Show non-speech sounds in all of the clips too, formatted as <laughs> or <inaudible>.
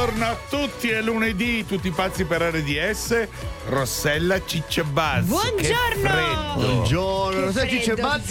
Buongiorno a tutti, è lunedì, tutti pazzi per RDS. Rossella Cicciabazzi. Buongiorno. Buongiorno, che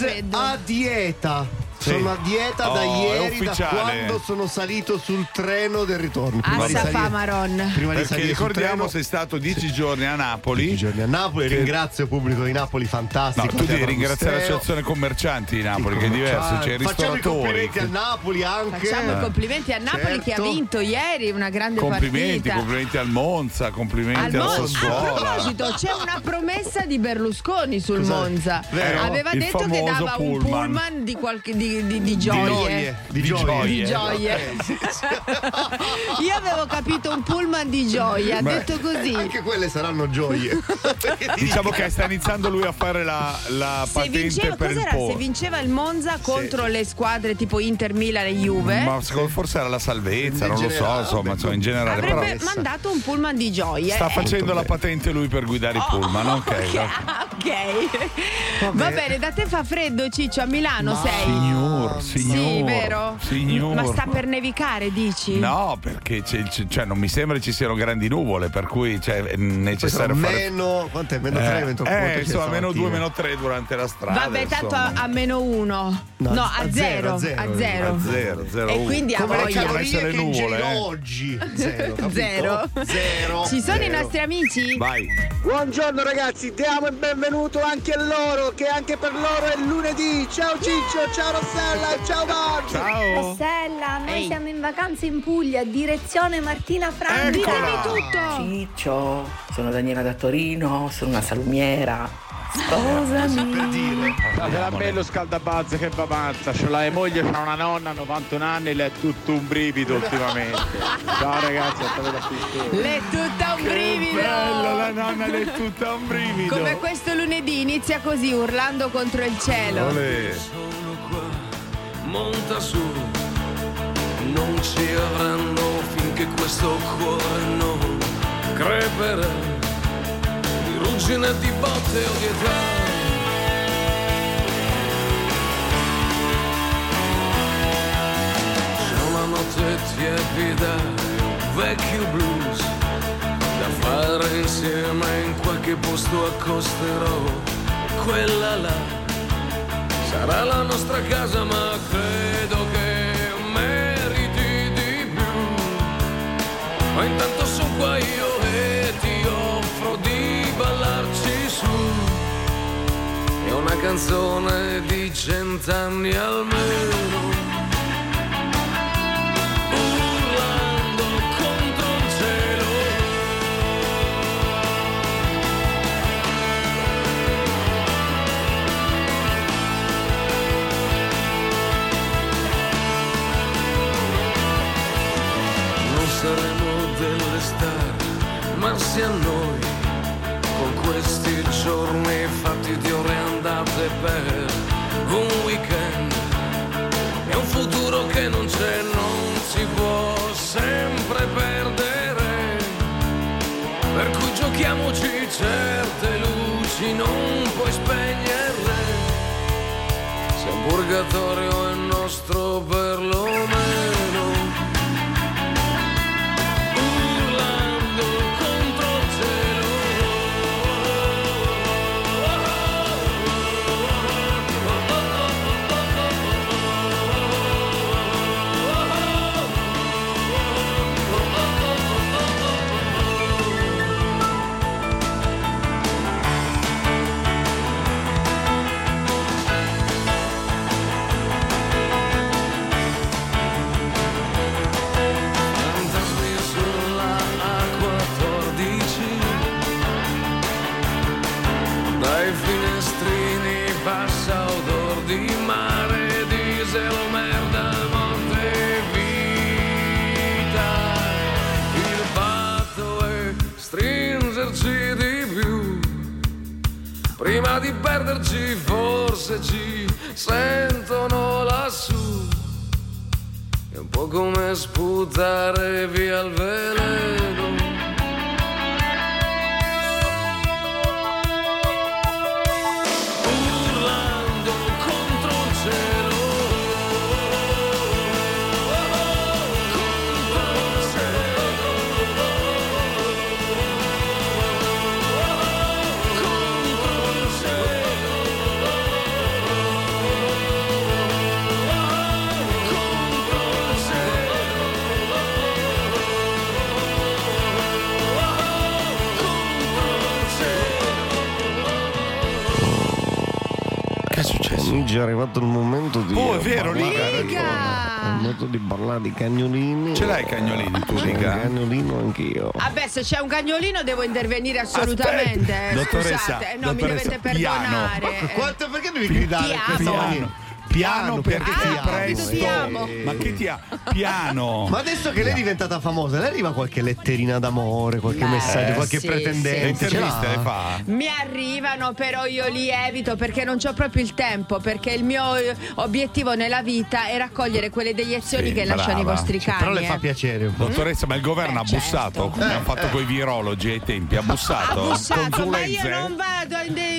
freddo. a dieta. Sì. Sono a dieta da Oh, ieri, da quando sono salito sul treno del ritorno. Prima di Assa salire, fa Maron. prima di Perché salire ricordiamo treno, sei stato dieci giorni a Napoli. tutti i giorni a Napoli. Che- Ringrazio il pubblico di Napoli, No, fantastico. tu devi ringraziare l'associazione commercianti di Napoli, che è diverso, c'è i Facciamo i complimenti a Napoli anche. Facciamo i complimenti a Napoli che ha Certo. vinto ieri una grande Complimenti, partita. complimenti al Monza, complimenti Al alla Mon- a Sassuola. proposito, c'è una promessa di Berlusconi sul Cos'è? Monza. Vero? Aveva Il detto che dava un pullman. pullman di, qualche, di, di- di Di gioie. gioie. Di gioie. gioie. Di gioie. Sì, sì. Io avevo capito un pullman di gioia, ha Beh, detto così. Anche quelle saranno gioie. <laughs> Diciamo che sta iniziando lui a fare la, la Se patente vinceva, per il cos'era? po'. Se vinceva il Monza contro le squadre tipo Inter, Milan e Juve, Ma forse era la salvezza, In non lo so, generale, insomma, insomma, in generale. Però avrebbe mandato un pullman di gioie. sta Eh, facendo la bene. patente lui per guidare i pullman, ok. Ok, va. <laughs> ok. Va bene, da te fa freddo, Ciccio, a Milano Ma- sei. Signor, signor. Sì, vero? Signor. Ma sta per nevicare, dici? No, perché c'è- c'è- cioè, non mi sembra ci siano grandi nuvole, per cui cioè, è necessario fare. meno. Quant'è? Meno 3, eh, meno eh, insomma, meno 2, meno 3 durante la strada. Vabbè, tanto a, insomma. a meno uno. No, No, a a zero, zero. a A zero. zero. A zero, zero, E uno. quindi ha Come le voglia. Devono calorie essere che nuvole, eh. oggi. Zero. capito? Zero. Zero. Ci sono i Zero. nostri amici? Vai. Buongiorno ragazzi, diamo il benvenuto anche a loro, che anche per loro è lunedì. Ciao Ciccio, ciao Rossella e ciao Marco. Ciao. Rossella, noi Ehi. siamo in vacanza in Puglia, direzione Martina Franca. Eccola. Ditemi tutto. Ciccio, sono Daniela da Torino, sono una salumiera. Sposami. Per dire. Sarà bello scaldabazze che va matta, c'ho la moglie, c'ha una nonna, 91 anni, le è tutto un brivido ultimamente. Ciao ragazzi, a te da qui. L'è tutta un brivido. Bello, la nonna le è tutta un brivido. Come questo lunedì inizia così, urlando contro il cielo. Olè. Monta su, non ci avranno finché questo cuore non creperà di ruggine, di botte o di età. C'è una notte tiepida vecchio blues da fare insieme in qualche posto accosterò. Quella là Sarà la nostra casa ma credo che meriti di più. Ma intanto sono qua io e ti offro di ballarci su. È una canzone di cent'anni almeno ma sia noi, con questi giorni fatti di ore andate per un weekend. È un futuro che non c'è, non si può sempre perdere. Per cui giochiamoci certe luci, non puoi spegnerle. Se un purgatorio è nostro perlomeno. Di perderci forse ci sentono lassù è un po' come sputare via il veleno. Amici, è arrivato il momento di. Oh, è vero, parlare- Liga, Liga! È il momento di parlare di cagnolini. Ce l'hai i cagnolini tu, Sono un Liga? cagnolino anch'io. Vabbè, se c'è un cagnolino devo intervenire assolutamente. Aspetta, eh, dottoressa, Scusate, eh, no, mi dottoressa, dovete piano. perdonare. eh. Quanto, perché devi gridare Piano. queste Piano. Piano perché Ah, sei capito, presto. Ma che ti ha? Piano. Ma adesso che lei è diventata famosa, le arriva qualche letterina d'amore, qualche Beh, messaggio, qualche sì, pretendente? Le sì. Le fa? Mi arrivano, però io li evito perché non ho proprio il tempo. Perché il mio eh, obiettivo nella vita è raccogliere quelle deiezioni Sì, che lasciano i brava. vostri cani. Però le fa eh. piacere un po'. Dottoressa, ma il governo Beh, ha bussato certo. come hanno fatto con i virologi ai tempi? Ha bussato? Ha bussato, ma io non vado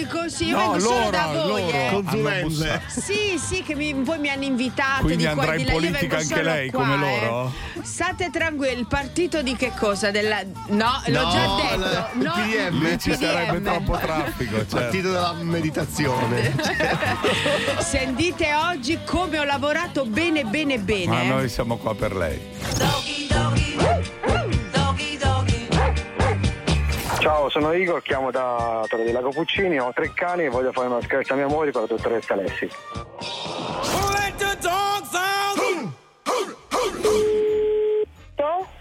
così, io No, vengo solo da loro, voi. loro eh. Consulenze. bussato. Sì, che mi- poi mi hanno invitato Quindi di qua andrà di in politica anche lei, qua, come eh. loro? State tranquilli, il partito di che cosa? Della... No, l'ho No, già detto. la- il no, PDM. Lì ci sarebbe PDM. troppo traffico. certo. Partito della meditazione. <laughs> Sentite oggi come ho lavorato bene, bene, bene. Ma noi siamo qua per lei. Ciao, sono Igor, chiamo da Torre della Capuccini, ho tre cani e voglio fare una scherza a mia moglie con la dottoressa Alessi.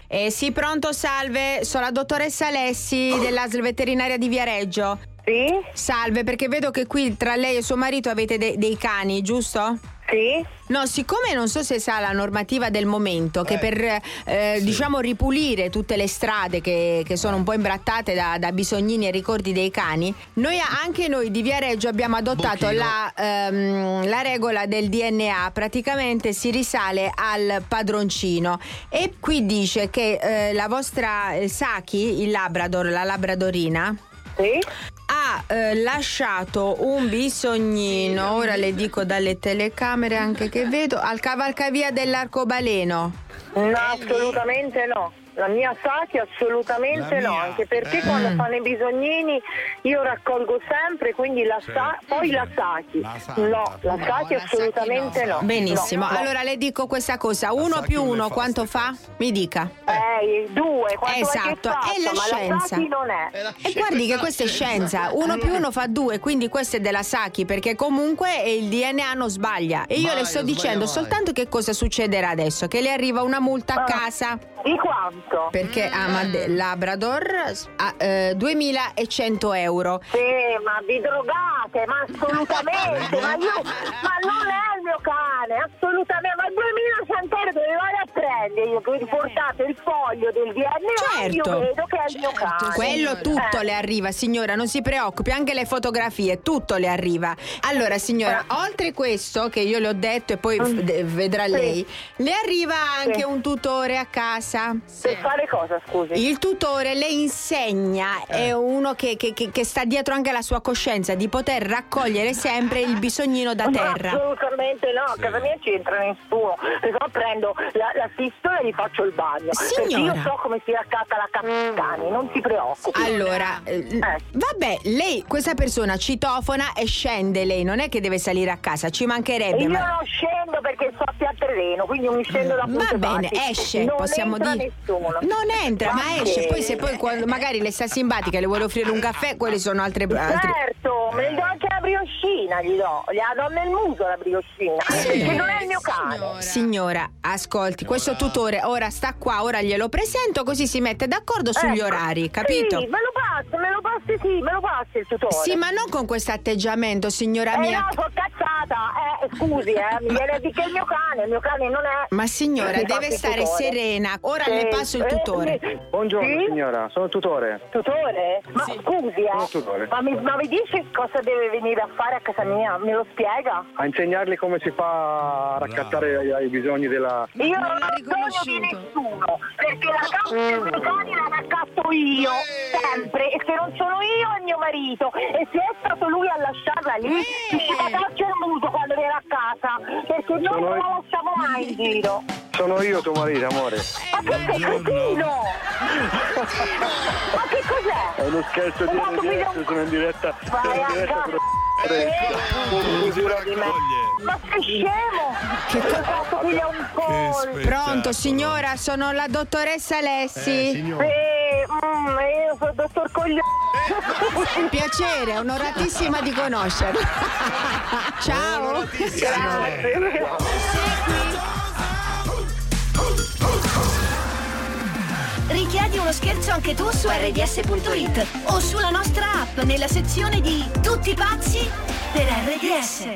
Eh sì, pronto, salve. Sono la dottoressa Alessi dell'ASL veterinaria di Viareggio. Sì? Salve, perché vedo che qui tra lei e suo marito avete de- dei cani, giusto? Sì? No, siccome non so se sa la normativa del momento, che per eh, diciamo ripulire tutte le strade che, che sono un po' imbrattate da, da bisognini e ricordi dei cani, noi anche noi di Viareggio abbiamo adottato la, ehm, la regola del DNA, praticamente si risale al padroncino. E qui dice che eh, la vostra eh, Saki, il Labrador, la Labradorina, Sì? ha eh, lasciato un bisognino, ora le dico dalle telecamere anche che vedo, al cavalcavia dell'arcobaleno. No, assolutamente no. La mia Saki assolutamente La no, mia, anche perché eh. quando fanno i bisognini io raccolgo sempre, quindi la Sa- poi la Saki. La Santa. No, la No, Saki la Saki assolutamente no. no. Benissimo, No, allora le dico questa cosa, uno più non le uno fa quanto ste fa? Mi dica. Eh, due, quanto Esatto, è che faccio, è la ma scienza. la non è. E guardi che questa è scienza, uno più uno fa due, quindi questo è della Saki, perché comunque il DNA non sbaglia. E io Mai, le sto dicendo mai. soltanto che cosa succederà adesso, che le arriva una multa a Ah. casa. Di quanto? Perché ama del Labrador ha eh, 2100 euro. Sì, ma vi drogate, ma assolutamente, ma io, ma non è il mio cane, assolutamente, ma 2100 euro dove vado a prendere io che riportate il foglio del DNA, io Certo. vedo che è il mio cane. Quello tutto Eh. le arriva, signora, non si preoccupi, anche le fotografie, tutto le arriva. Allora, signora, oltre questo che io le ho detto e poi de- vedrà lei, le arriva anche Sì. un tutore a casa. Per fare cosa, scusi? Il tutore le insegna, è uno che, che- che- che sta dietro anche alla sua coscienza di poter raccogliere sempre il bisognino da No, terra. assolutamente no, a casa mia ci entra nessuno. Se no prendo la, la pistola e gli faccio il bagno. Perché Signora. io so come si raccatta la cani, non si preoccupi. Allora, eh, vabbè, lei, questa persona citofona e scende lei, non è che deve salire a casa, ci mancherebbe. Io ma- non scendo perché sto a terreno, quindi io mi scendo da Va punte bene, esce, non possiamo dire. nessuno. Non entra, ma esce. Poi se poi quando magari le sta simpatica e le vuole offrire un caffè, quelli sono altre. altri... Certo, me ne do anche la brioscina, gli do, gli do nel muso la brioscina, perché non è il mio cane. Signora, ascolti, questo tutore ora sta qua, ora glielo presento così si mette d'accordo sugli Ecco. orari, capito? Sì, me lo passi, me lo passi, sì, me lo passi il tutore. Sì, ma non con questo atteggiamento, signora Eh mia. no, sono cazzata, eh, scusi, eh, mi viene dire che il mio cane, il mio cane non è... Ma signora, deve stare serena. Ora Sì, le passo il eh, tutore. sì. Buongiorno Sì? signora, sono tutore. Tutore? Ma scusi, Sono eh, tutore. ma mi, ma mi dice cosa deve venire a fare a casa mia? Me lo spiega? A insegnarli come si fa a raccattare ai, ai bisogni della... Io non ho bisogno di nessuno, perché la causa dei cani la raccatto io, sempre, e se non sono io è mio marito, e se è stato lui a lasciarla lì, mi ci faccio il muso quando viene a casa, perché noi non la lasciamo mai in giro. Sono io tuo marito, amore. Ma che sei cretino? Ma che cos'è? È uno scherzo di fatto diretta, sono in diretta. Vai in a raccoglie. Ma sei scemo? Che fatto qui a un colpo? Pronto, signora, sono la dottoressa Alessi. Eh, signore. Sì, mm, io sono il dottor Coglione. Piacere, onoratissima di conoscerla. <laughs> Ciao. Richiedi uno scherzo anche tu su rds.it o sulla nostra app nella sezione di Tutti pazzi per RDS.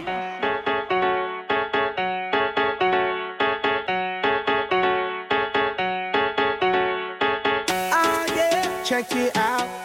Ah, check it out.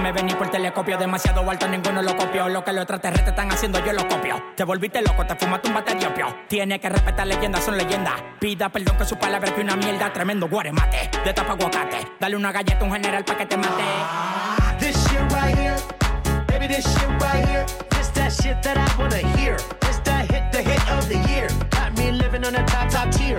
Me ven ni por telescopio demasiado alto ninguno lo copió lo que los extraterrestres están haciendo yo lo copio te volviste loco te fumaste un bate de opio tiene que respetar leyendas son leyendas pida perdón que su palabra que una mierda tremendo guaremate de tapa aguacate dale una galleta a un general pa' que te mate This shit right here, baby, this shit right here. This that shit that I wanna hear. This that hit, the hit of the year. Got me living on a top, top tier.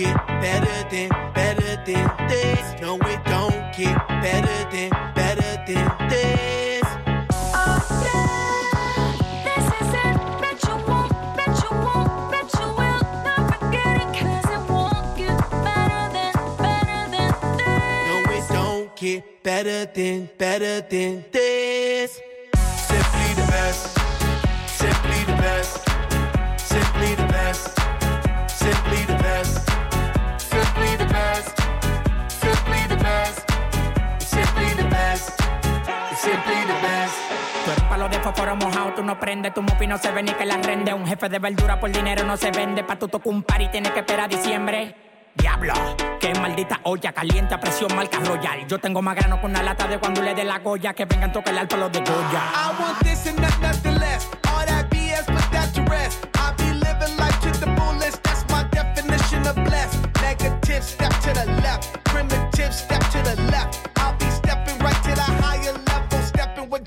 get better than, better than this. No, it don't get better than, better than this. This is it. Bet you won't, bet you won't, bet you will Not forget it. It won't get better than, better than this. No, it don't get better than, better than this. Simply the best. The best. Tú eres palo de fósforo mojado, tú no prendes, tu mufi no se ve ni que la rende. Un jefe de verdura por dinero no se vende. Pa' tu tocar un par y tienes que esperar a diciembre. Diablo, qué maldita olla caliente a presión marca royal. Yo tengo más grano con una lata de cuando le dé la goya. Que vengan tocar el alto los de Goya. I want this and not nothing less. All that BS, put that to rest. I be living life to the fullest. That's my definition of blessed. Negative, step to the left.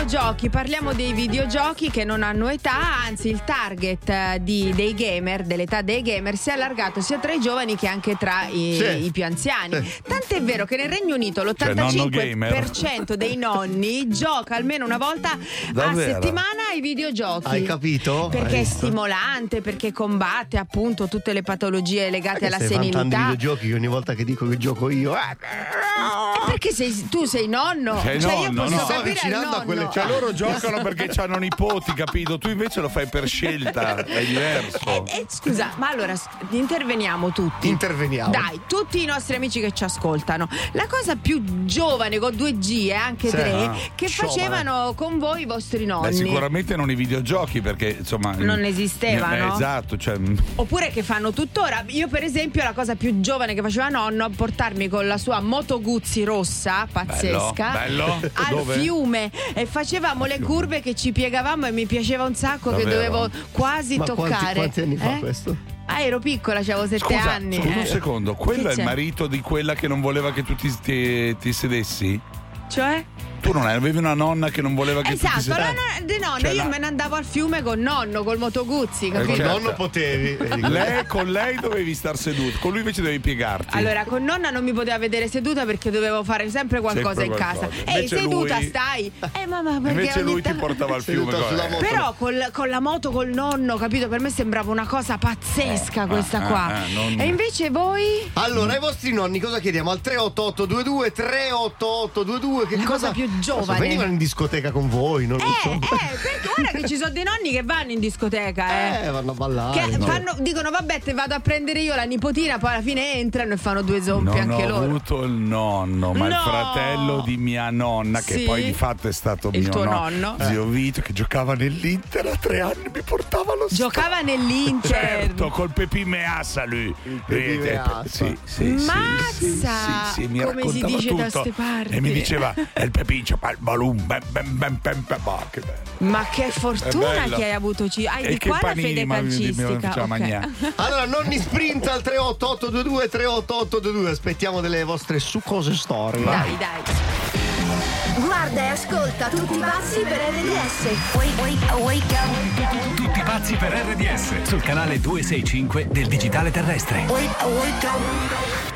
videogiochi, parliamo dei videogiochi che non hanno età, anzi il target eh, di- dei gamer, dell'età dei gamer, si è allargato sia tra i giovani che anche tra i, Sì. i più anziani. Sì. Tant'è vero che nel Regno Unito Cioè, nonno l'85% dei nonni gioca almeno una volta a Davvero? settimana ai videogiochi. Hai capito? Perché Hai è stimolante, perché combatte appunto tutte le patologie legate alla Stai vantando i senilità. videogiochi ogni volta che dico che gioco io. eh, perché sei- tu sei nonno? Sei cioè io nonno, posso no. capire al avvicinando a nonno. Io. Cioè loro <laughs> giocano perché hanno nipoti, capito? Tu invece lo fai per scelta, <laughs> è diverso. Eh, scusa, ma allora interveniamo tutti. Interveniamo. Dai, tutti i nostri amici che ci ascoltano. La cosa più giovane con 2G e anche Sì. 3 Ah, che giovane. facevano con voi i vostri Beh, nonni. sicuramente non i videogiochi perché insomma Non esistevano? Eh, esatto, cioè Oppure che fanno tuttora. Io, per esempio, la cosa più giovane che faceva nonno a portarmi con la sua Moto Guzzi rossa, pazzesca, Bello, bello. al Dove? fiume e facevamo le curve che ci piegavamo e mi piaceva un sacco che Davvero? dovevo quasi Ma quanti, toccare. quanti anni fa Eh? questo? Ah, ero piccola, avevo sette Scusa, anni. scusa eh. un secondo, quello Che è il c'è? marito di quella che non voleva che tu ti, ti- ti sedessi? Cioè? Tu non avevi una nonna che non voleva che tu ti Esatto, la nonna di nonno, Cioè, io la- me ne andavo al fiume con nonno, col Motoguzzi, Eh, capito? certo. potevi. <laughs> Lei, con lei dovevi star seduto, con lui invece dovevi piegarti. Allora, con nonna non mi poteva vedere seduta perché dovevo fare sempre qualcosa Sempre in casa. qualcosa. Ehi, Invece seduta lui- stai? Eh, mamma, perché Invece lui ti portava al fiume. Seduto sulla con- moto. Però col- con la moto col nonno, capito? Per me sembrava una cosa pazzesca Eh, questa eh, qua. eh, non- E invece voi? Allora, ai vostri nonni cosa chiediamo? Al 38822 38822 che cosa cosa più So, giovane. venivano in discoteca con voi, non lo so. Eh, perché ora che ci sono dei nonni che vanno in discoteca, eh. Eh, vanno a ballare. Che no? fanno- dicono vabbè te vado a prendere io la nipotina poi alla fine entrano e fanno due zompi Non anche ho loro avuto il nonno, ma il No! fratello di mia nonna, che Sì? poi di fatto è stato Il mio tuo no- nonno? zio Vito, che giocava nell'Inter a tre anni, mi portava allo giocava nell'Inter Certo, col Pepi Meassa lui. Pepi Eh, Meassa. Sì, sì, sì, Mazza! sì, sì, sì, mi Come si dice da tutto. ste parti. E mi diceva, e il Pepincio fa il balloon, bam, bam, bam, bam, bam, bah, che bello. ma che fortuna che hai avuto ci- hai E di qua la panini, fede ma <laughs> mi- mi- mi calcistica faceva ok. mangiare. Allora, nonni sprint al 38822 38822. Aspettiamo delle vostre succose storie. dai dai Guarda e ascolta tutti pazzi per RDS. Tutti pazzi per RDS sul canale 265 del digitale terrestre. I'm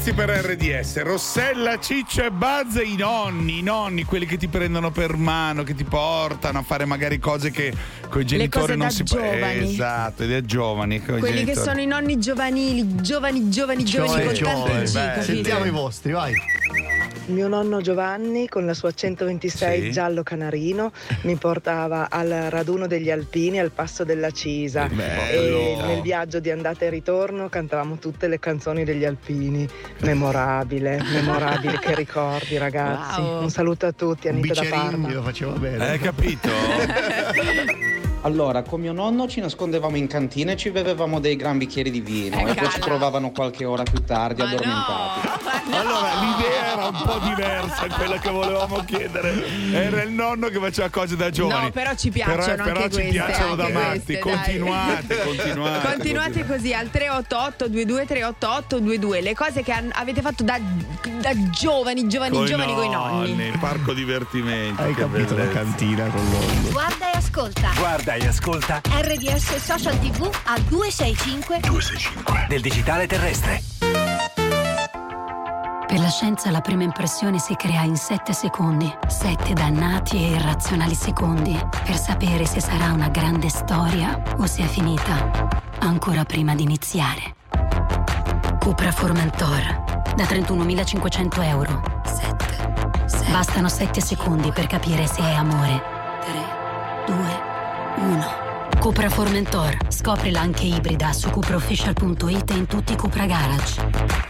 Pazzi per RDS, Rossella, Ciccio e Buzz, i nonni, i nonni, quelli che ti prendono per mano, che ti portano a fare magari cose che con i genitori non si può. giovani. Esatto, ed è giovani. Quelli che genitori. sono i nonni giovanili, giovani, giovani, giovani con tanto G, capito? Sentiamo i vostri, vai. Mio nonno Giovanni con la sua 126 Sì. giallo canarino mi portava al raduno degli alpini al passo della Cisa e nel viaggio di andata e ritorno cantavamo tutte le canzoni degli alpini. Memorabile, <laughs> memorabile, che ricordi ragazzi. Wow. Un saluto a tutti, Anita da Parma. lo faceva bene. Hai capito? <laughs> Allora, con mio nonno ci nascondevamo in cantina e ci bevevamo dei gran bicchieri di vino Eh, e poi ci trovavano qualche ora più tardi Ma addormentati. Allora, l'idea era un po' diversa quella che volevamo chiedere. Era il nonno che faceva cose da giovani. No, però ci piacciono Però, però anche ci queste, piacciono da anche matti. queste, <laughs> continuate, continuate. Continuate così al 388 22 388 22 le cose che avete fatto da, da giovani, giovani, Coi giovani con i nonni. Parco divertimenti. Hai che capito la bellezza. cantina con nonno. Guarda ascolta. Guarda e ascolta RDS Social TV a 265 del digitale terrestre. Per la scienza la prima impressione si crea in 7 secondi. 7 dannati e irrazionali secondi per sapere se sarà una grande storia o se è finita ancora prima di iniziare. Cupra Formentor da 31.500 euro. 7. Bastano 7 secondi per capire se è amore. 3, 2, 1. Cupra Formentor. Scoprila anche ibrida su cupraofficial.it e in tutti i Cupra Garage.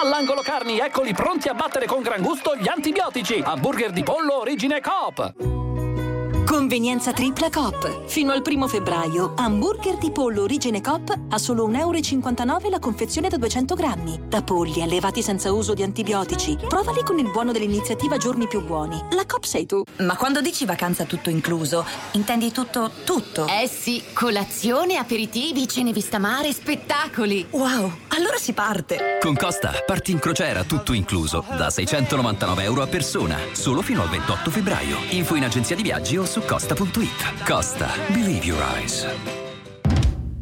All'angolo carni, eccoli pronti a battere con gran gusto gli antibiotici. Hamburger di pollo origine Coop. Convenienza tripla Coop. Fino al primo febbraio, hamburger di pollo origine Coop a solo 1,59 euro la confezione da 200 grammi. Da polli allevati senza uso di antibiotici. Provali con il buono dell'iniziativa Giorni più buoni. La Coop sei tu. Ma quando dici vacanza tutto incluso, intendi tutto, tutto? Eh sì, colazione, aperitivi, cene vista mare, spettacoli. Wow, allora si parte. Con Costa parti in crociera tutto incluso da 699 euro a persona, solo fino al 28 febbraio. Info in agenzia di viaggi o su costa.it. Costa, believe your eyes.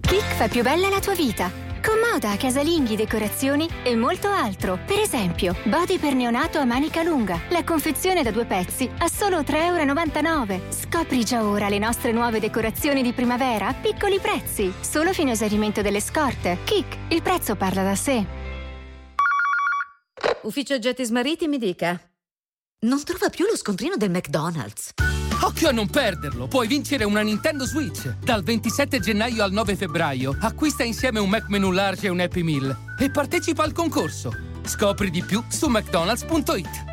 Kik fa più bella la tua vita. Con moda, casalinghi, decorazioni e molto altro. Per esempio, body per neonato a manica lunga. La confezione da due pezzi a solo 3,99 euro. Scopri già ora le nostre nuove decorazioni di primavera a piccoli prezzi. Solo fino a esaurimento delle scorte. Kik, il prezzo parla da sé. Ufficio Getis Marittimi dica. Non trova più lo scontrino del McDonald's. Occhio a non perderlo! Puoi vincere una Nintendo Switch! Dal 27 gennaio al 9 febbraio acquista insieme un Mac Menu Large e un Happy Meal e partecipa al concorso. Scopri di più su mcdonalds.it.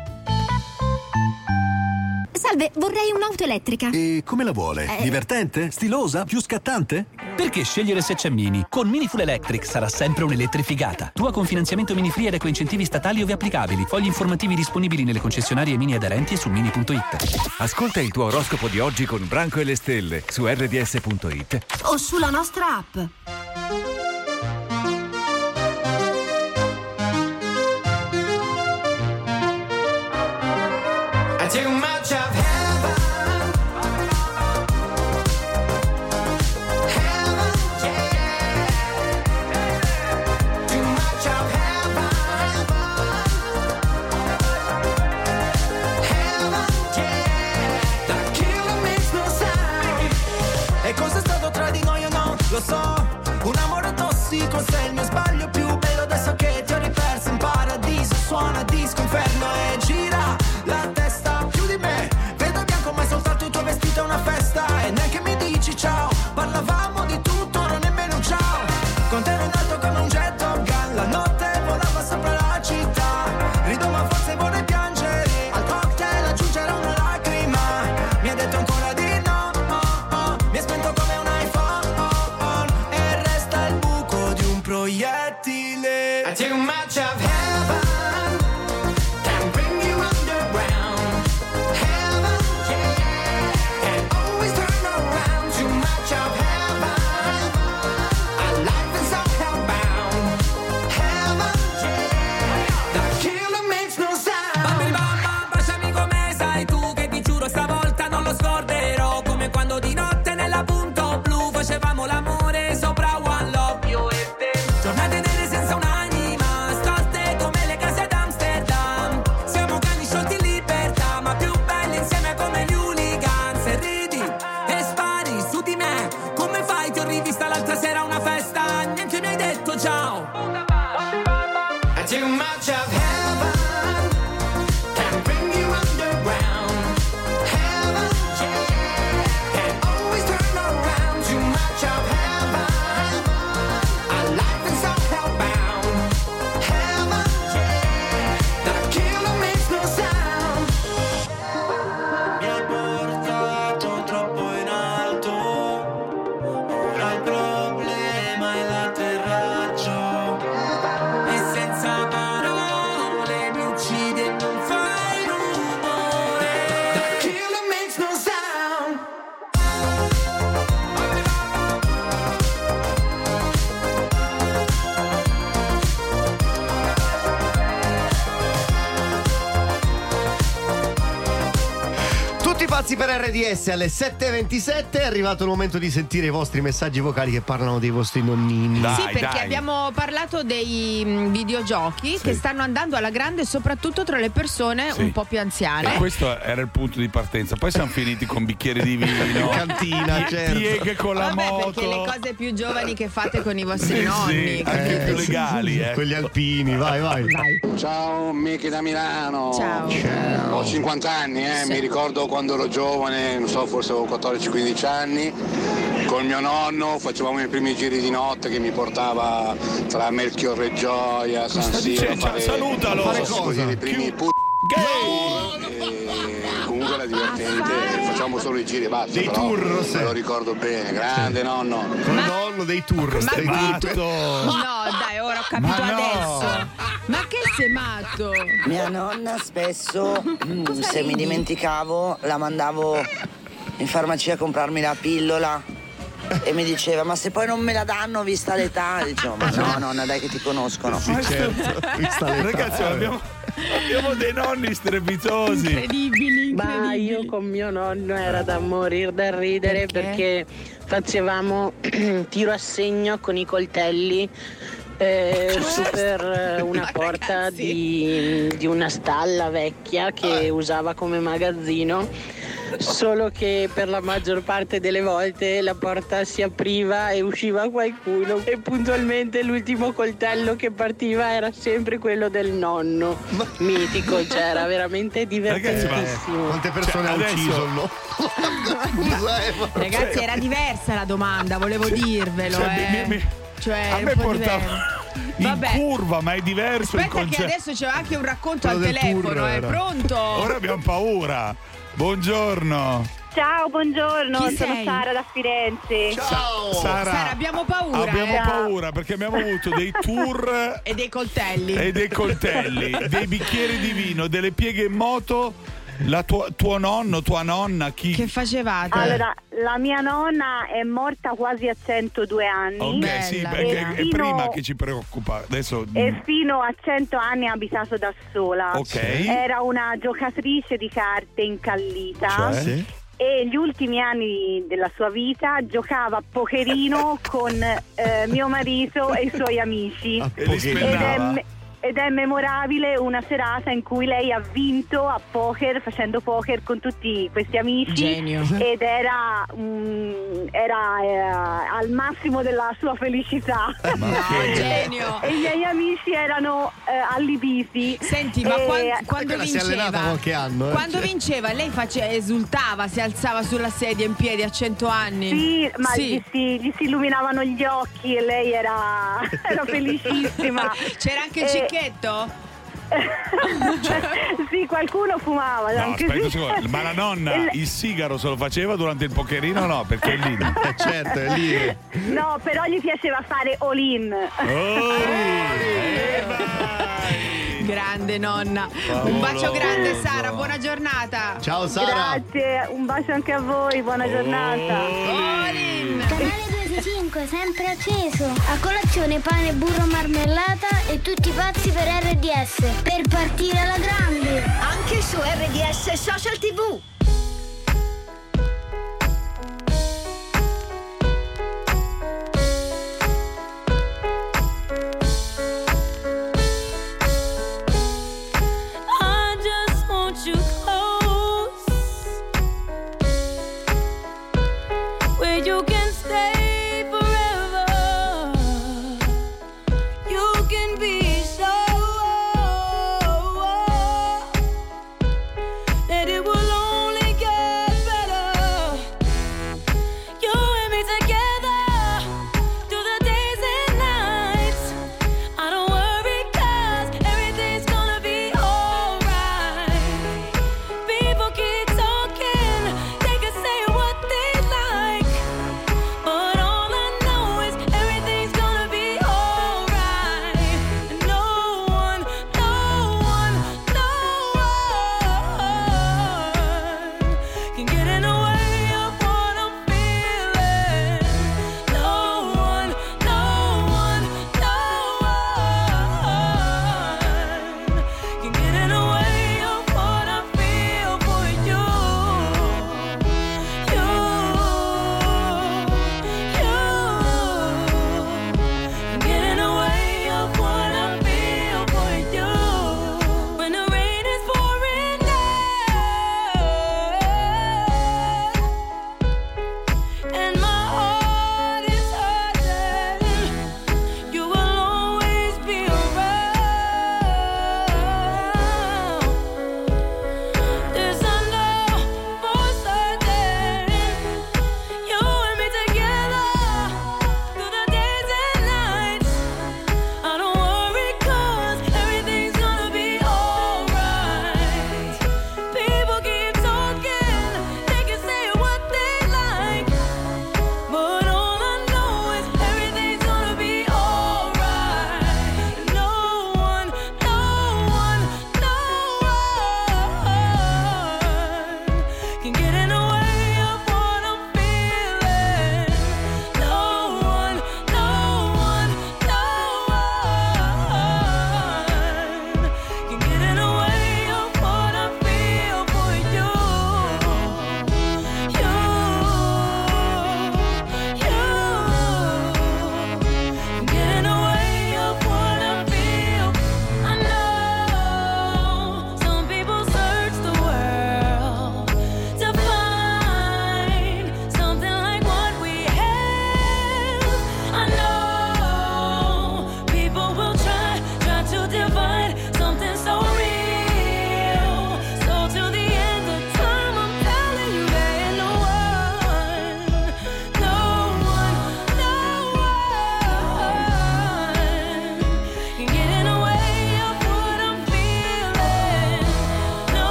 Salve, vorrei un'auto elettrica. E come la vuole? Eh. Divertente? Stilosa? Più scattante? Perché scegliere se c'è Mini? Con Mini Full Electric sarà sempre un'elettrificata. Tua con finanziamento Mini Free ed ecoincentivi statali ove applicabili. Fogli informativi disponibili nelle concessionarie Mini aderenti e su mini.it. Ascolta il tuo oroscopo di oggi con Branco e le stelle su rds.it. o sulla nostra app. So, un amore tossico se il mio sbaglio più bello adesso che ti ho riperso. In paradiso suona disco inferno RDS alle 7.27 è arrivato il momento di sentire i vostri messaggi vocali che parlano dei vostri nonnini. sì, perché abbiamo parlato dei mm, videogiochi che stanno andando alla grande soprattutto tra le persone Sì. un po' più anziane. E questo era il punto di partenza. Poi siamo finiti con bicchieri di vino, <laughs> In cantina, certo. pieghe con la Vabbè, moto. perché le cose più giovani che fate con i vostri Sì, nonni. sì, anche più legali, eh. Quelli alpini, vai, vai. Ciao, Michi da Milano. Ciao. Ho 50 anni, eh, mi ricordo quando ero giovane, non so, forse avevo 14-15 anni, con mio nonno facevamo i primi giri di notte che mi portava tra Melchiorre Gioia, San Siro, fare, Salutalo! a fare così, cosa? i primi pu- e comunque era divertente, facciamo solo i giri e basta, Dei tour, me sì. lo ricordo bene, grande nonno. Con nonno dei tour. stai matto. <laughs> No, dai, ho capito Ma no. adesso. Ma che sei matto? Mia nonna spesso, mm, se mi dimenticavo, la mandavo in farmacia a comprarmi la pillola e mi diceva ma se poi non me la danno vista l'età, dicevo ma no <laughs> nonna dai che ti conoscono. Sì, certo, vista l'età. Ragazzi, abbiamo, abbiamo dei nonni strepitosi. Incredibili, Ma io con mio nonno era da morire da ridere perché, facevamo <clears throat> tiro a segno con i coltelli. Eh, su per eh, una porta di, di una stalla vecchia che usava come magazzino solo che per la maggior parte delle volte la porta si apriva e usciva qualcuno e puntualmente l'ultimo coltello che partiva era sempre quello del nonno mitico cioè era <laughs> veramente divertentissimo Quante persone Cioè, ha adesso- ucciso il nonno? <laughs> Scusa, eh, ma- Ragazzi, era diversa la domanda, volevo dirvelo. Cioè, eh. mi- mi- Cioè, a me po' portava in Vabbè. curva, ma è diverso il Aspetta che concetto. adesso c'è anche un racconto Quello al telefono, è era. pronto? Ora abbiamo paura. Buongiorno. Ciao, buongiorno, Chi sono sei? Sara da Firenze. Ciao! Sara, Sara, abbiamo paura. abbiamo eh. paura perché abbiamo avuto dei <laughs> tour E dei coltelli. e dei coltelli, dei bicchieri di vino, delle pieghe in moto. La tua- tuo nonno, tua nonna, chi? Che facevate? Allora, la mia nonna è morta quasi a 102 anni. Ok, sì, E perché è fino- prima che ci preoccupa. Adesso E fino a 100 anni ha abitato da sola. Ok. Era una giocatrice di carte incallita. Cioè? Sì. E gli ultimi anni della sua vita giocava a pokerino con eh, mio marito e i suoi amici. E li Ed è, spennava? Ed è memorabile una serata in cui lei ha vinto a poker facendo poker con tutti questi amici Genio. ed era, mm, era eh, al massimo della sua felicità Ma <laughs> che- genio. e i miei amici erano eh, allibiti Senti, ma E- quan- quando allenata vinceva? qualche anno. eh. Quando Cioè. vinceva, lei face- esultava, si alzava sulla sedia in piedi a 100 anni? Sì, ma Sì. Gli, si, gli si illuminavano gli occhi e lei era, <laughs> era felicissima. <laughs> C'era anche il Cicchetto? <laughs> sì, qualcuno fumava. No, anche aspetta sì. secondo, ma la nonna E- il sigaro se lo faceva durante il pokerino o no? Perché è lì. <laughs> Eh, certo, è lì. No, però gli piaceva fare all-in. Oh, eh, Grande nonna. Favoloso. Un bacio grande Sara, buona giornata. Ciao Sara. Grazie, un bacio anche a voi, buona giornata. Olin. Canale 25 sempre acceso. A colazione pane, burro, marmellata e tutti pazzi per RDS. Per partire alla grande. Anche su RDS Social TV.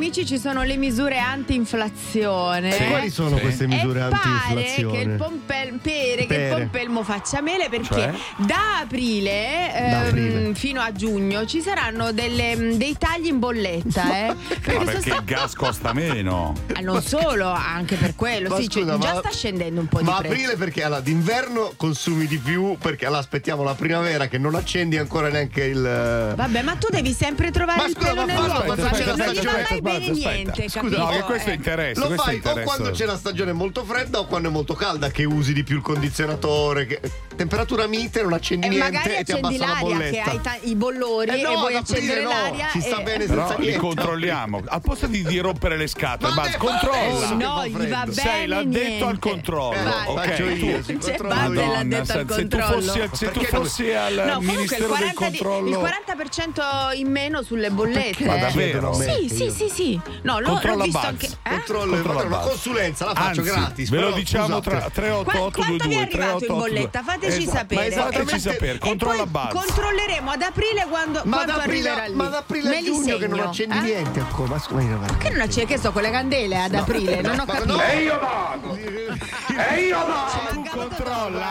Amici ci sono le misure anti-inflazione. E quali sono Sì. queste misure e pare anti-inflazione? che il, pompel- pere, che il pompelmo faccia mele perché Cioè? da aprile, ehm, Da aprile. fino a giugno ci saranno delle- dei tagli in bolletta. Eh? Ma Perché perché sono il gas costa meno. Ah, non solo, anche per quello. Ma sì, cioè, scusa, già ma- sta scendendo un po' Ma di prezzo. aprile perché allora d'inverno consumi di più perché allora aspettiamo la primavera che non accendi ancora neanche il Vabbè, ma tu devi sempre trovare Ma il scusa, pelo ma nell'uovo. cioè, non gli va mai bene aspetta. niente, Scusa, capito? no, che questo Eh. interessa. Lo questo fai o quando c'è la stagione molto fredda o quando è molto calda che usi di più il condizionatore. Che... Temperatura mite, non accendi E niente magari e ti accendi abbassa la l'aria che bolletta. hai ta- i bollori Eh no, e vuoi accendere no, l'aria. ci sta e- bene Però senza li niente. controlliamo. Al posto di, di rompere le scatole, che controlla. fa- No, gli va bene Sei l'addetto al controllo. Eh, Vai. ok, faccio io, tu- si C'è controlla Buzz io. è l'addetto al se tu controllo. fossi, se tu fossi al No, Ministero del 40, di- Controllo. il 40% in meno sulle bollette. Ma eh. davvero? Sì, sì, sì, sì. No, l'ho, Controlla l'ho visto Buzz. anche. eh? Controllo, Controlla una Buzz. consulenza la faccio Anzi, gratis. Ve lo però, diciamo tra 388 Quanto vi è arrivato in bolletta? Fateci sapere. Esatto, Fateci sapere, controlla controlleremo ad aprile quando, Ma quanto aprile, arriverà lì. ma da aprile Me a li giugno che non accendi eh? niente ancora. Ma scusa, io guarda. Che non accendi? Che so, con le candele ad aprile? non ho ma <laughs> capito. no. E io vado! E io vado! Tu controlla.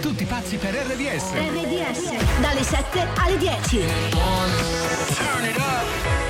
Tutti pazzi per RDS. RDS dalle 7 alle 10. The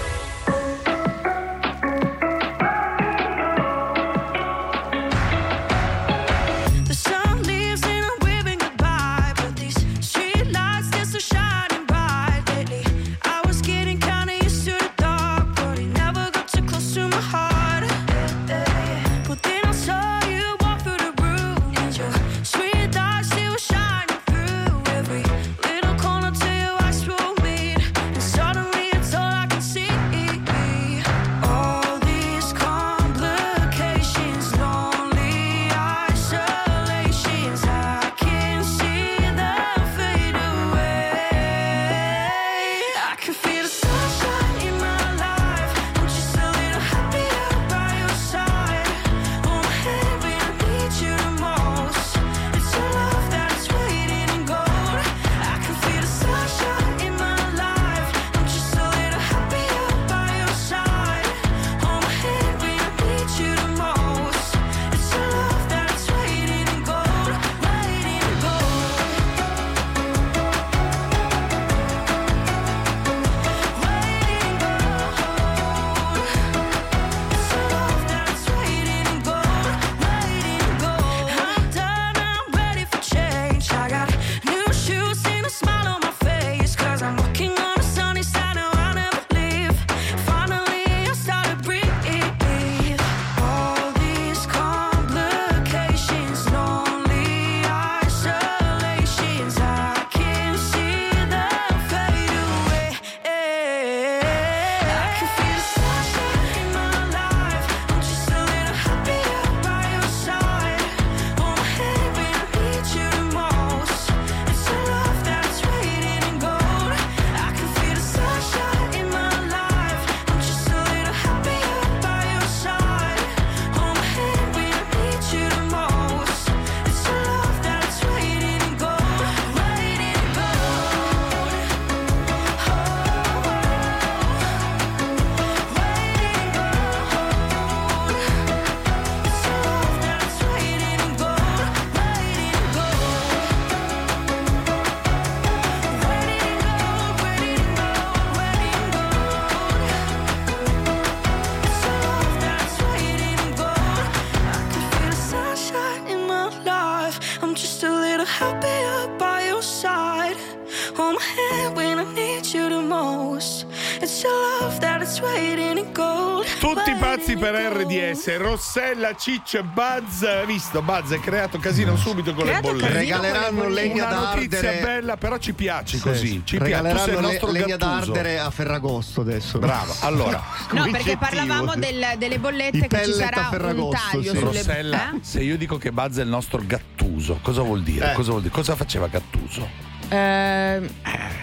Tutti pazzi per RDS, Rossella, Ciccio e Buzz. Hai visto? Buzz hai creato casino subito con Creato le bollette. Regaleranno con le legna Una da notizia ardere. bella, però ci piace Sì. così. Ci piace. Tu sei il Regaleranno nostro le, legna da ardere a Ferragosto adesso. Bravo. Allora, <laughs> No, perché parlavamo del- delle I bollette che ci sarà un Ferragosto, taglio sì. sulle Rossella, eh? se io dico che Buzz è il nostro Gattuso, cosa vuol dire? Eh. Cosa vuol dire? Cosa faceva Gattuso? Eh,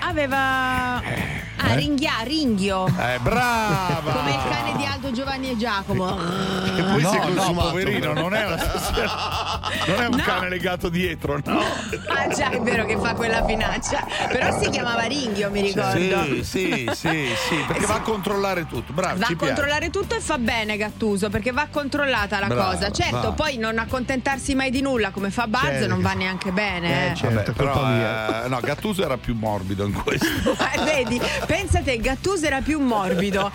aveva. Ah, Eh? ringhia, ringhio. Eh, brava! Come il cane di Aldo Giovanni e Giacomo. E poi No, si è no, consumato, poverino, però. non è, una non è un No. cane legato dietro, no. Ah, già, è vero che fa quella finaccia. Però si chiamava ringhio, mi ricordo. Sì, sì, sì, sì, perché va a controllare tutto. Bravo, Va ci a controllare tutto e fa bene Gattuso perché va controllata la Bravo, cosa. Certo, bravo. poi non accontentarsi mai di nulla come fa Buzz Certo. non va neanche bene. eh. piace. Vabbè, però, eh, no, Gattuso era più morbido in questo. <laughs> Eh, Vedi, pensate, Gattuso era più morbido.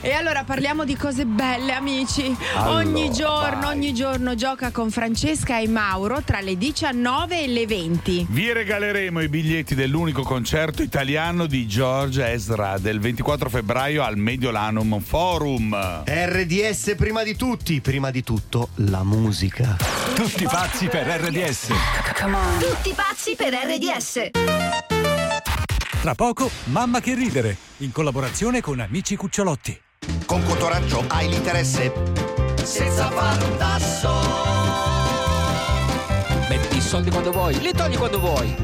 E allora parliamo di cose belle, amici. ogni Allora, giorno, ogni giorno gioca con Francesca e Mauro tra le 19 e le 20. Vi regaleremo i biglietti dell'unico concerto italiano di George Ezra del 24 febbraio al Mediolanum Forum. RDS prima di tutti, prima di tutto la musica. Tutti pazzi per RDS. Tutti pazzi per RDS. Tra poco, Mamma che ridere, in collaborazione con Amici Cucciolotti. Con Cotoraggio hai l'interesse senza fare un tasso. Metti i soldi quando vuoi, li togli quando vuoi.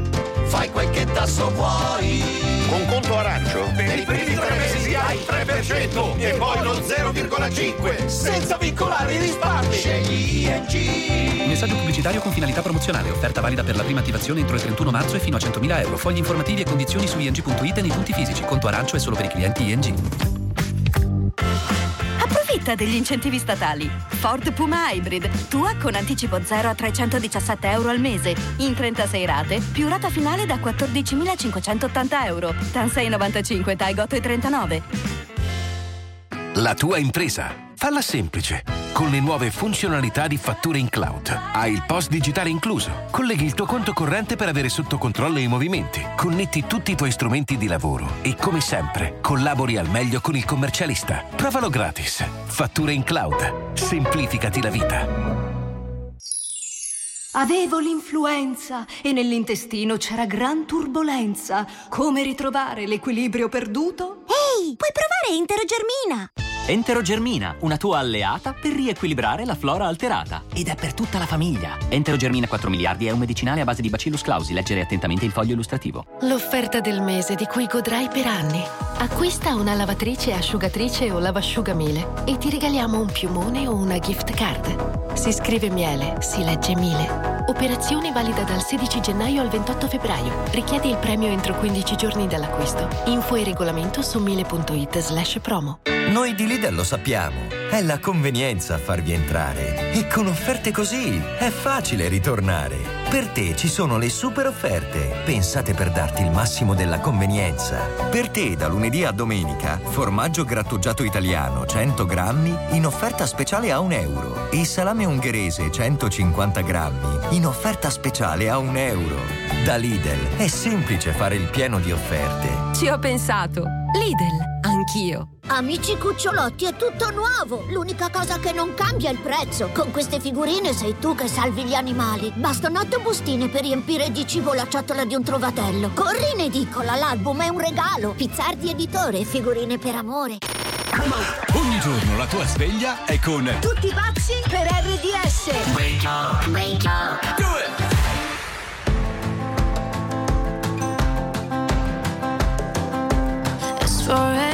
Fai quel che tasso vuoi. Con conto arancio per i primi tre mesi hai il 3% e poi lo 0,5 senza vincolare i risparmi. Scegli ING. Messaggio pubblicitario con finalità promozionale. Offerta valida per la prima attivazione entro il 31 marzo e fino a 100.000 euro. Fogli informativi e condizioni su ing.it e nei punti fisici. Conto arancio è solo per i clienti ING. Approfitta degli incentivi statali. Ford Puma Hybrid, tua con anticipo 0 a 317 euro al mese, in 36 rate, più rata finale da 14.580 euro. TAN 695, TAI 8,39. La tua impresa. Falla semplice. Con le nuove funzionalità di fatture in cloud. Hai il post digitale incluso. Colleghi il tuo conto corrente per avere sotto controllo i movimenti. Connetti tutti i tuoi strumenti di lavoro. E come sempre, collabori al meglio con il commercialista. Provalo gratis. Fatture in cloud. Semplificati la vita. Avevo l'influenza e nell'intestino c'era gran turbolenza. Come ritrovare l'equilibrio perduto? Ehi, puoi provare Enterogermina. Enterogermina, una tua alleata per riequilibrare la flora alterata. Ed è per tutta la famiglia. Enterogermina 4 miliardi è un medicinale a base di Bacillus clausi. Leggere attentamente il foglio illustrativo. L'offerta del mese di cui godrai per anni. Acquista una lavatrice, asciugatrice o lavasciugamile e ti regaliamo un piumone o una gift card. Si scrive miele, si legge mile. Operazione valida dal 16 gennaio al 28 febbraio. Richiedi il premio entro 15 giorni dall'acquisto. Info e regolamento su mile.it slash promo. Noi di Lidl lo sappiamo, è la convenienza a farvi entrare. E con offerte così è facile ritornare. Per te ci sono le super offerte, pensate per darti il massimo della convenienza. Per te da lunedì a domenica, formaggio grattugiato italiano 100 grammi in offerta speciale a un euro. E salame ungherese 150 grammi in offerta speciale a un euro. Da Lidl è semplice fare il pieno di offerte. Ci ho pensato. Lidl, anch'io. Amici cucciolotti, è tutto nuovo! L'unica cosa che non cambia è il prezzo. Con queste figurine sei tu che salvi gli animali. Bastano otto bustine per riempire di cibo la ciotola di un trovatello. Corri in edicola, l'album è un regalo. Pizzardi editore, figurine per amore. Ogni giorno la tua sveglia è con Tutti pazzi per RDS. Wake up, wake up. Do it. It's 4 a.m. I can't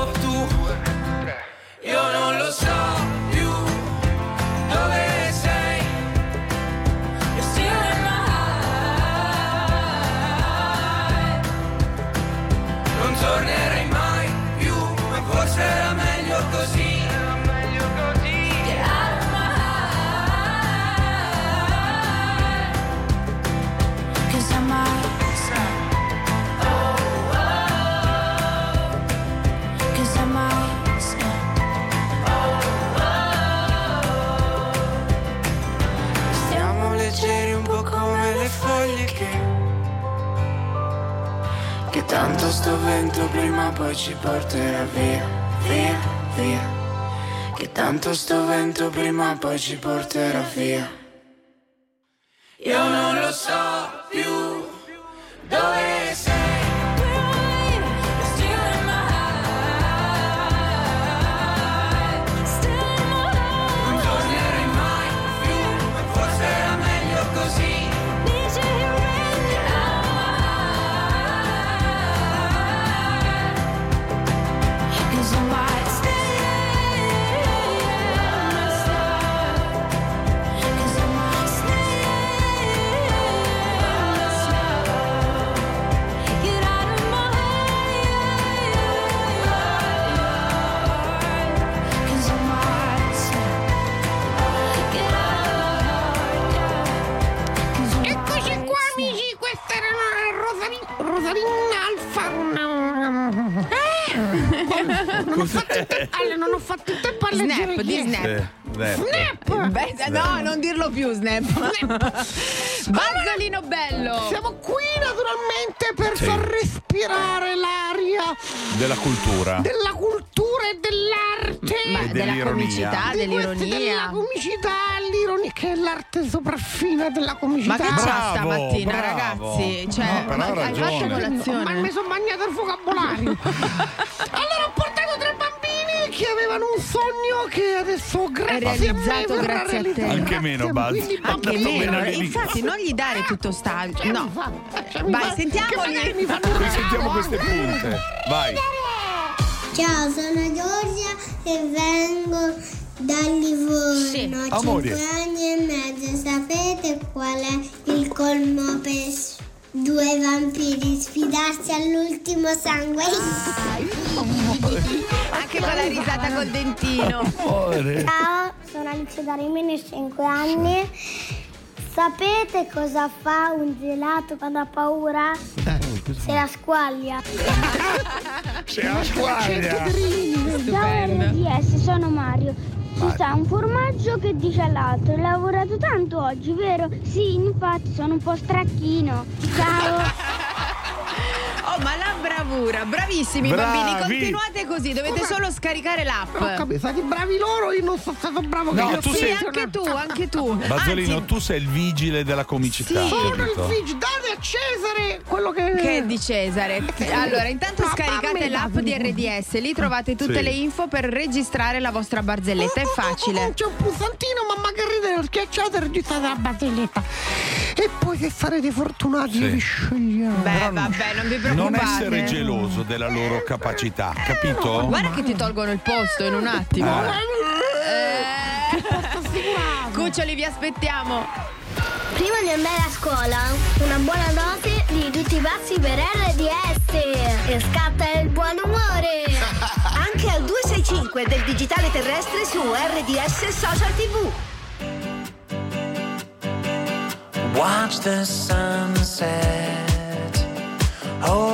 Sto vento prima poi ci porterà via, via, via. Che tanto sto vento prima poi ci porterà via Non ho fatto in tempo- <laughs> alle- non ho fatto a leggere Snap, di è. snap. Snap! Beh, no, non dirlo più, Snap. <laughs> Bazzolino bello. Siamo qui naturalmente per Sì. far respirare l'aria Della cultura. della cultura e dell'arte. Ma E della comicità, dell'ironia. della comicità, l'ironia, che è l'arte sopraffina della comicità. Ma che c'ha Bravo, stamattina, bravo. ragazzi? Cioè, No, ma ha hai fatto Ma colazione? mi sono bagnato il vocabolario. <laughs> allora che avevano un sogno che adesso grazie realizzato a me verrà grazie a te. realizzato. Anche Grazie meno. Buzz. Quindi Anche meno, infatti non gli dare tutto sta... No, vai, sentiamoli. che magari mi fanno un Poi sentiamo regalo, queste eh. punte. Vai. Ciao, sono Giorgia e vengo da Livorno. Ho Amore. 5 anni e mezzo. Sapete qual è il colmo per due vampiri? Sfidarsi all'ultimo sangue. Anche con la risata col dentino. Amore. Ciao, sono Alice da Rimini, 5 anni. Sapete cosa fa un gelato quando ha paura? Se la squaglia. C'è la squadra. Ciao RDS, sono Mario. Ci sta un formaggio che dice all'altro, hai lavorato tanto oggi, vero? Sì, infatti sono un po' stracchino. Ciao! <laughs> Oh, ma la bravura, bravissimi Bravi. bambini, continuate così, dovete solo scaricare l'app. Ho capito, stati bravi loro, io non sono stato bravo No, che tu sì, sei- anche tu, anche tu. Bazzolino, Anzi, tu sei il vigile della comicità. Sì. Sono il capito? Figi, date a Cesare quello che... che è di Cesare. Allora, intanto Papà, scaricate l'app di RDS, lì trovate tutte Sì. le info per registrare la vostra barzelletta, è facile. C'è un pulsantino, mamma che ride, schiacciate e registrate la barzelletta. E poi che farete fortunati Sì. vi scegliamo. Beh, vabbè, non vi preoccupate. Non essere geloso della loro capacità, capito? Guarda che ti tolgono il posto in un attimo. Eh. Cuccioli, vi aspettiamo. Prima di andare a scuola, una buona dose di tutti i pazzi per RDS. E scatta il buon umore. <laughs> Anche al 265 del digitale terrestre su RDS Social TV. Watch the sunset, Oh.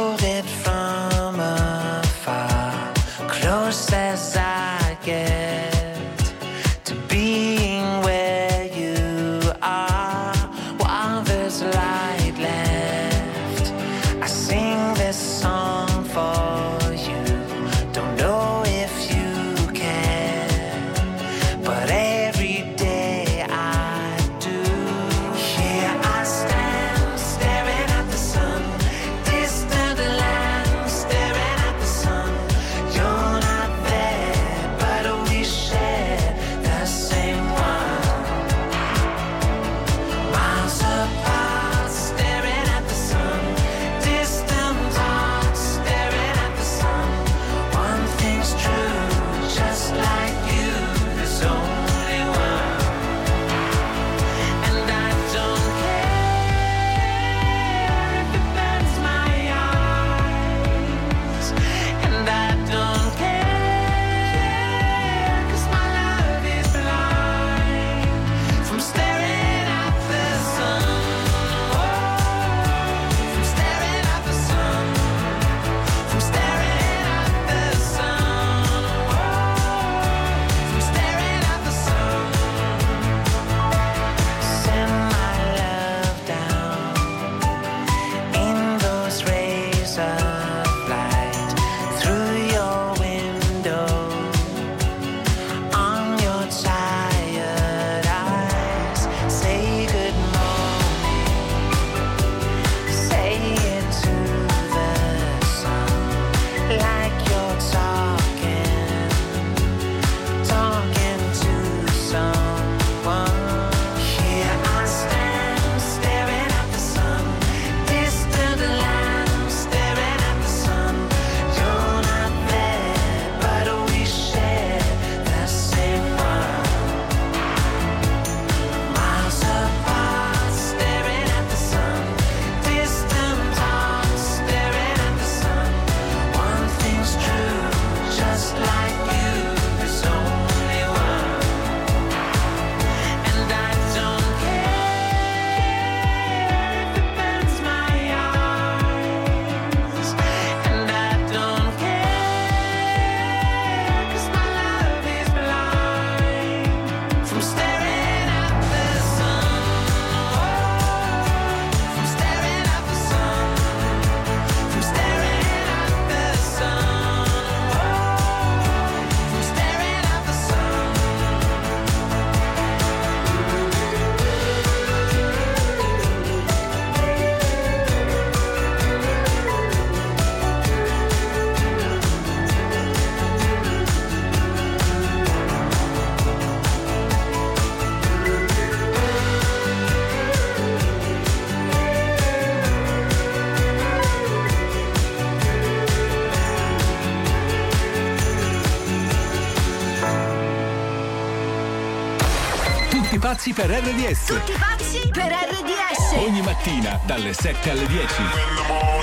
Pazzi per RDS. Tutti pazzi per RDS. Ogni mattina dalle 7 alle 10.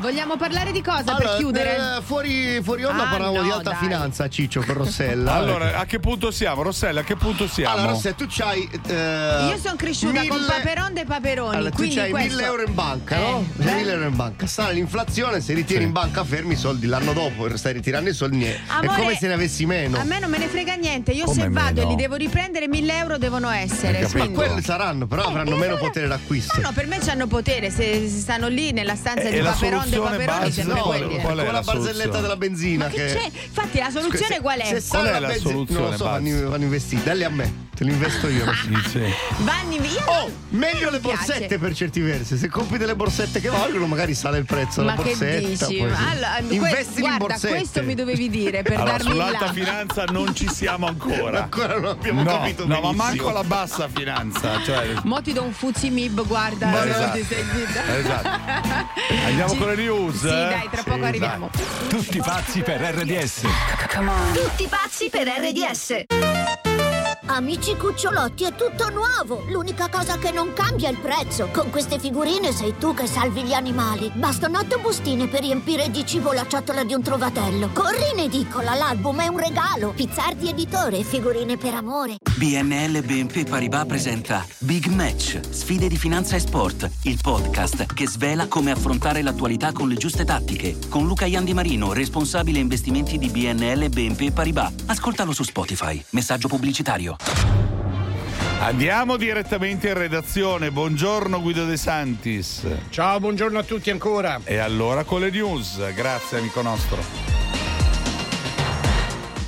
Vogliamo parlare di cosa per Allora, chiudere? eh, fuori, fuori onda Ah, parlavamo di no, alta dai. finanza, Ciccio, con Rossella. <laughs> Allora, a che punto siamo? Rossella, a che punto siamo? Allora, Rossella, tu c'hai. eh, Io sono cresciuta con mille- Paperon dei Paperoni. Allora, tu quindi c'hai questo... 1000 euro in banca, Eh, no? C'hai 1000 euro in banca. Sta l'inflazione, se ritieni in banca fermi i soldi l'anno dopo, stai ritirando i soldi miei. È Amore, come se ne avessi meno. A me non me ne frega niente. Io Come se vado meno? e li devo riprendere, 1000 euro devono essere. Ma quelli saranno, però avranno meno potere d'acquisto. No, no, per me c'hanno potere. Se, se stanno lì nella stanza di la Soluzione Paperoni, base- c'hanno no, quelli. qual è come la barzelletta della benzina Ma che che- c'è? Infatti, la soluzione Se- qual è? Se sale la benzina, non lo so, vanno, vanno investiti. Dalli a me, te li investo io. Vanni via. Oh, meglio le Mi piace. borsette per certi versi. Se compri delle borsette che valgono, magari sale il prezzo della Ma che borsetta. dici? sì. Allora, Investi in guarda, borsette. questo mi dovevi dire per Allora, darmi sull'alta là. finanza non ci siamo ancora. Ancora non abbiamo no, capito No, ma benissimo. manco la bassa finanza. Cioè, Mo ti do un fuzzi mib, guarda. Ma esatto. ti sei. Esatto. <laughs> Andiamo con le news? Sì, dai, tra poco arriviamo. Tutti pazzi per RDS. Tutti pazzi per RDS. Amici cucciolotti, è tutto nuovo! L'unica cosa che non cambia è il prezzo. Con queste figurine sei tu che salvi gli animali. Bastano otto bustine per riempire di cibo la ciotola di un trovatello. Corri in edicola, l'album è un regalo. Pizzardi editore, figurine per amore. BNL BNP Paribas presenta Big Match, sfide di finanza e sport, il podcast che svela come affrontare l'attualità con le giuste tattiche. Con Luca Iandi Marino, responsabile investimenti di BNL BNP Paribas. Ascoltalo su Spotify. Messaggio pubblicitario. Andiamo direttamente in redazione. Buongiorno Guido De Santis. Ciao, buongiorno a tutti ancora. E allora con le news. Grazie amico nostro.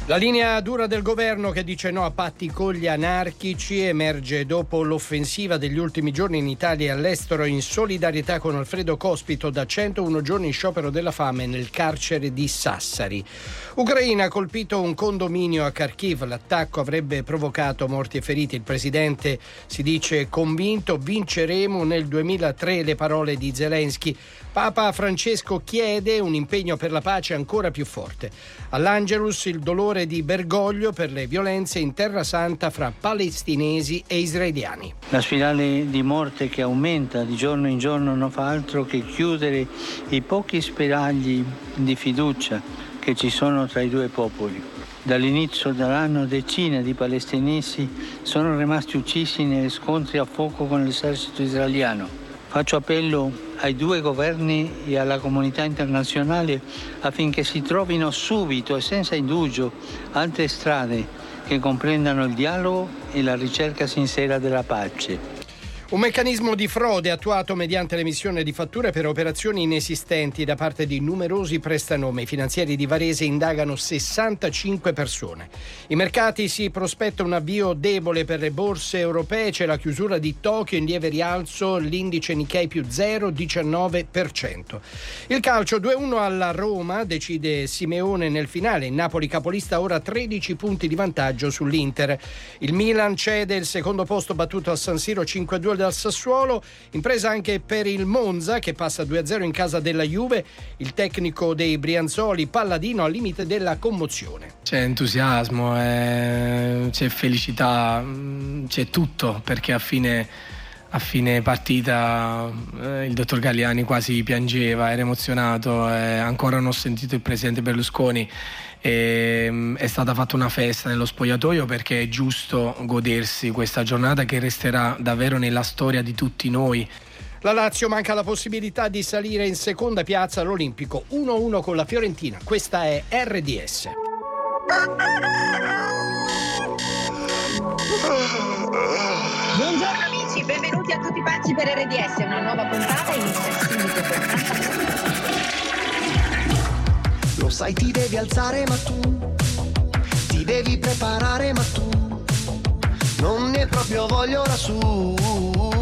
La linea dura del governo che dice no a patti con gli anarchici emerge dopo l'offensiva degli ultimi giorni in Italia e all'estero in solidarietà con Alfredo Cospito da 101 giorni in sciopero della fame nel carcere di Sassari. Ucraina ha colpito un condominio a Kharkiv, l'attacco avrebbe provocato morti e feriti. Il presidente si dice convinto vinceremo nel 2003 le parole di Zelensky. Papa Francesco chiede un impegno per la pace ancora più forte. All'Angelus il dolore di Bergoglio per le violenze in Terra Santa fra palestinesi e israeliani. La spirale di morte che aumenta di giorno in giorno non fa altro che chiudere i pochi spiragli di fiducia che ci sono tra i due popoli. Dall'inizio dell'anno decine di palestinesi sono rimasti uccisi negli scontri a fuoco con l'esercito israeliano. Faccio appello ai due governi e alla comunità internazionale affinché si trovino subito e senza indugio altre strade che comprendano il dialogo e la ricerca sincera della pace. Un meccanismo di frode attuato mediante l'emissione di fatture per operazioni inesistenti da parte di numerosi prestanome. I finanzieri di Varese indagano 65 persone. I mercati si prospetta un avvio debole per le borse europee. C'è la chiusura di Tokyo in lieve rialzo, l'indice Nikkei più 0,19%. Il calcio 2-1 alla Roma, decide Simeone nel finale. Napoli capolista ora 13 punti di vantaggio sull'Inter. Il Milan cede il secondo posto battuto a San Siro 5-2 dal Sassuolo, impresa anche per il Monza che passa 2-0 in casa della Juve, il tecnico dei Brianzoli Palladino al limite della commozione. C'è entusiasmo, eh, c'è felicità, mm, c'è tutto perché a fine, a fine partita eh, il dottor Galliani quasi piangeva, era emozionato, eh, ancora non ho sentito il presidente Berlusconi e, mm, è stata fatta una festa nello spogliatoio perché è giusto godersi questa giornata che resterà davvero nella storia di tutti noi. La Lazio manca la possibilità di salire in seconda piazza all'Olimpico 1-1 con la Fiorentina. Questa è RDS. Buongiorno amici, benvenuti a tutti pazzi per RDS, una nuova puntata inizia subito Lo sai ti devi alzare ma tu ti devi preparare ma tu non ne proprio voglia ora su